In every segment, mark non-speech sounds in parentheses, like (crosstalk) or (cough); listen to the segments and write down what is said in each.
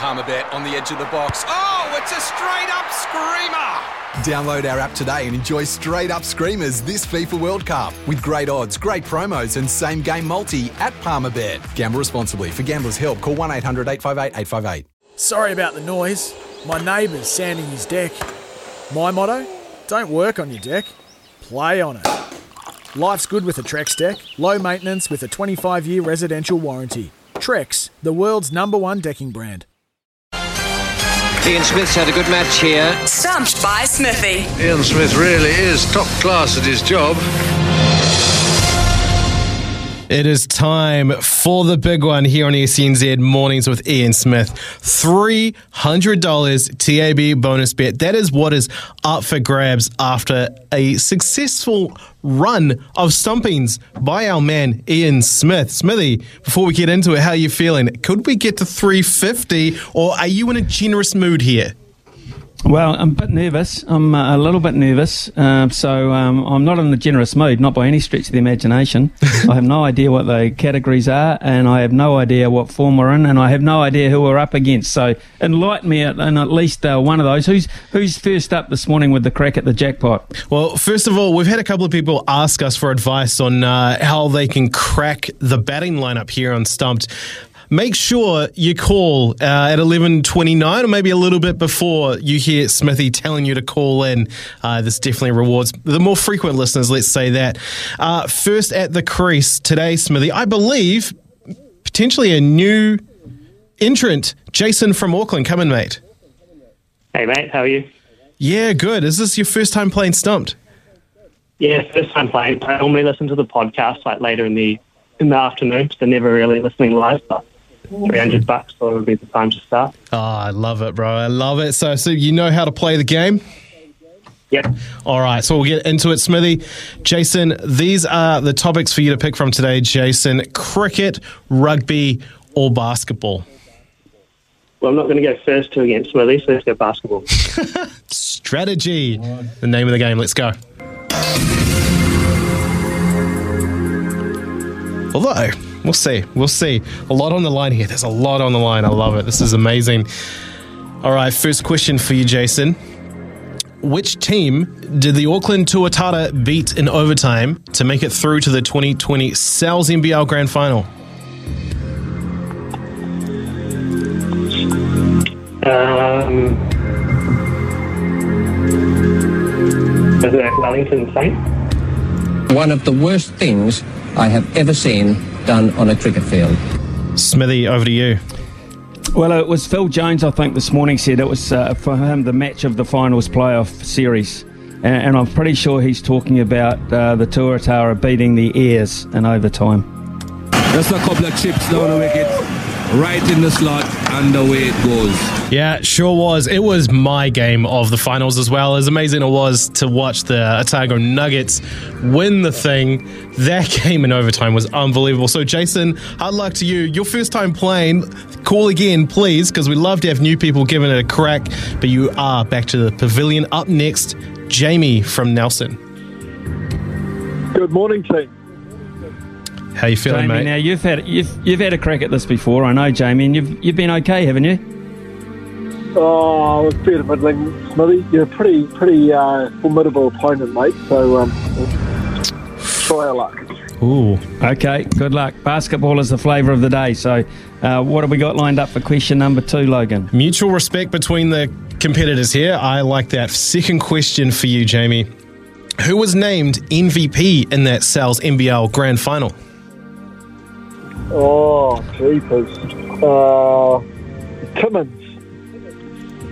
Palmerbet on the edge of the box. Oh, it's a straight up screamer! Download our app today and enjoy straight up screamers this FIFA World Cup with great odds, great promos, and same game multi at Palmerbet. Gamble responsibly. For gamblers' help, call 1 800 858 858. Sorry about the noise. My neighbour's sanding his deck. My motto don't work on your deck, play on it. Life's good with a Trex deck, low maintenance with a 25 year residential warranty. Trex, the world's number one decking brand. Ian Smith's had a good match here. Stumped by Smithy. Ian Smith really is top class at his job. It is time for the big one here on SENZ Mornings with Ian Smith. $300 TAB bonus bet. That is what is up for grabs after a successful run of stumpings by our man Ian Smith. Smithy, before we get into it, how are you feeling? Could we get to 350 or are you in a generous mood here? Well, I'm a bit nervous. I'm uh, a little bit nervous. Uh, so um, I'm not in a generous mood, not by any stretch of the imagination. (laughs) I have no idea what the categories are, and I have no idea what form we're in, and I have no idea who we're up against. So enlighten me in at least uh, one of those. Who's who's first up this morning with the crack at the jackpot? Well, first of all, we've had a couple of people ask us for advice on uh, how they can crack the batting lineup here on Stumped make sure you call uh, at 11.29 or maybe a little bit before you hear Smithy telling you to call in. Uh, this definitely rewards the more frequent listeners, let's say that. Uh, first at the crease today, Smithy, I believe potentially a new entrant, Jason from Auckland. Come in, mate. Hey, mate, how are you? Yeah, good. Is this your first time playing Stumped? Yeah, first time playing. I normally listen to the podcast like later in the in the afternoon, so never really listening live. But 300 bucks, so it would be the time to start. Oh, I love it, bro. I love it. So, so you know how to play the game? Yep. All right, so we'll get into it, Smithy. Jason, these are the topics for you to pick from today, Jason. Cricket, rugby, or basketball? Well, I'm not going to go first two against Smithy, so let's go basketball. (laughs) Strategy, the name of the game. Let's go. Although, we'll see. We'll see. A lot on the line here. There's a lot on the line. I love it. This is amazing. All right, first question for you, Jason. Which team did the Auckland Tuatara beat in overtime to make it through to the 2020 Sal's NBL Grand Final? Um, is it Wellington Saint? One of the worst things I have ever seen done on a cricket field. Smithy, over to you. Well, it was Phil Jones, I think, this morning said it was uh, for him the match of the finals playoff series. And, and I'm pretty sure he's talking about uh, the Tuatara beating the Airs in overtime. Just a couple of chips down the wicket, right in the slot, and away it goes. Yeah, sure was. It was my game of the finals as well. As amazing it was to watch the Otago Nuggets win the thing. That (laughs) game in overtime was unbelievable. So, Jason, hard luck to you. Your first time playing, call again, please, because we love to have new people giving it a crack. But you are back to the pavilion. Up next, Jamie from Nelson. Good morning, team. How you feeling, Jamie, mate? now you've had you've you've had a crack at this before, I know, Jamie, and you've you've been okay, haven't you? Oh, it's been middling, Smithy. You're a pretty, pretty uh, formidable opponent, mate. So um, try our luck. Ooh. Okay, good luck. Basketball is the flavour of the day. So, uh, what have we got lined up for question number two, Logan? Mutual respect between the competitors here. I like that. Second question for you, Jamie. Who was named MVP in that Sal's NBL Grand Final? Oh, jeepers. Uh, Timmins.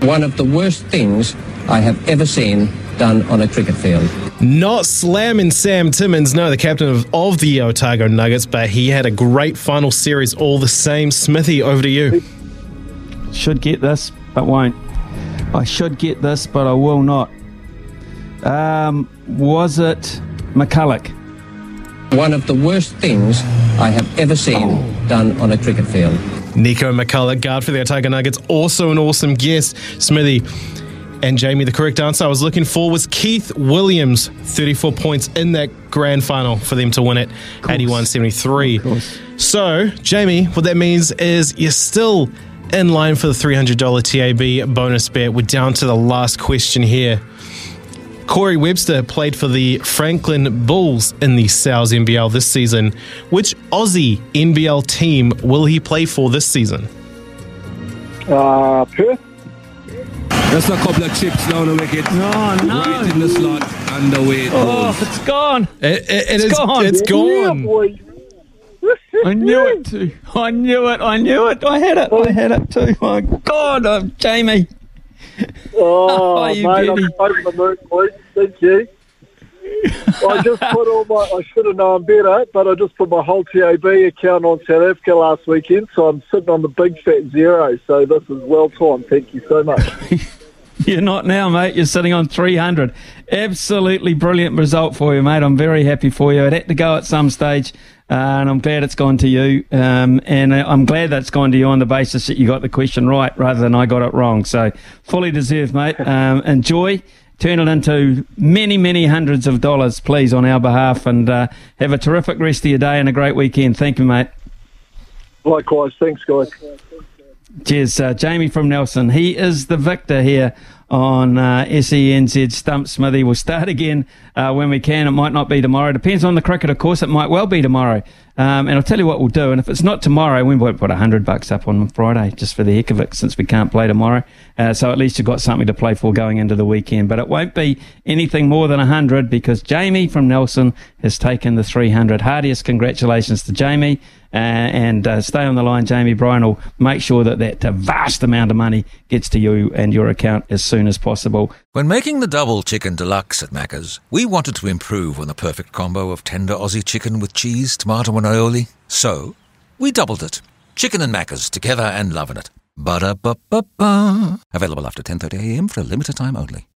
One of the worst things I have ever seen done on a cricket field. Not slamming Sam Timmins, no, the captain of, of the Otago Nuggets, but he had a great final series all the same. Smithy, over to you. Should get this, but won't. I should get this, but I will not. Um, was it McCulloch? One of the worst things I have ever seen done on a cricket field. Nico McCulloch, guard for the Otago Nuggets, also an awesome guest. Smithy and Jamie, the correct answer I was looking for was Keith Williams, 34 points in that grand final for them to win it, 81 73. So, Jamie, what that means is you're still in line for the $300 TAB bonus bet. We're down to the last question here. Corey Webster played for the Franklin Bulls in the Sal's NBL this season. Which Aussie NBL team will he play for this season? Uh, Perth. Just a couple of chips down the wicket. Oh, no. Right in the slot and away it Oh, goes. it's gone. It, it, it It's is- gone. It's Yeah, gone. boy. I knew it too. I knew it. I knew it. I had it. I had it too. My God, uh, Jamie. Oh, you mate, I'm over the moon, boy. Thank you. I just put all my, I should have known better, but I just put my whole TAB account on South Africa last weekend, so I'm sitting on the big fat zero. So this is well timed. Thank you so much. (laughs) You're not now, mate. You're sitting on 300. Absolutely brilliant result for you, mate. I'm very happy for you. It had to go at some stage, uh, and I'm glad it's gone to you. Um, and uh, I'm glad that it's gone to you on the basis that you got the question right rather than I got it wrong. So fully deserved, mate. (laughs) Um, enjoy. Turn it into many, many hundreds of dollars, please, on our behalf, and uh, have a terrific rest of your day and a great weekend. Thank you, mate. Likewise, thanks, guys. Cheers, uh, Jamie from Nelson. He is the victor here on uh, SENZ Stump Smithy. We'll start again uh, when we can. It might not be tomorrow. Depends on the cricket, of course. It might well be tomorrow. Um, and I'll tell you what we'll do. And if it's not tomorrow, we won't put a hundred bucks up on Friday just for the heck of it, since we can't play tomorrow. Uh, so at least you've got something to play for going into the weekend. But it won't be anything more than a hundred because Jamie from Nelson has taken the three hundred. Heartiest congratulations to Jamie. Uh, and uh, stay on the line, Jamie. Brian will make sure that that uh, vast amount of money gets to you and your account as soon as possible. When making the double chicken deluxe at Macca's, we wanted to improve on the perfect combo of tender Aussie chicken with cheese, tomato, and aioli. So, we doubled it. Chicken and Macca's together and loving it. Ba-da-ba-ba-ba. Available after 10.30am for a limited time only.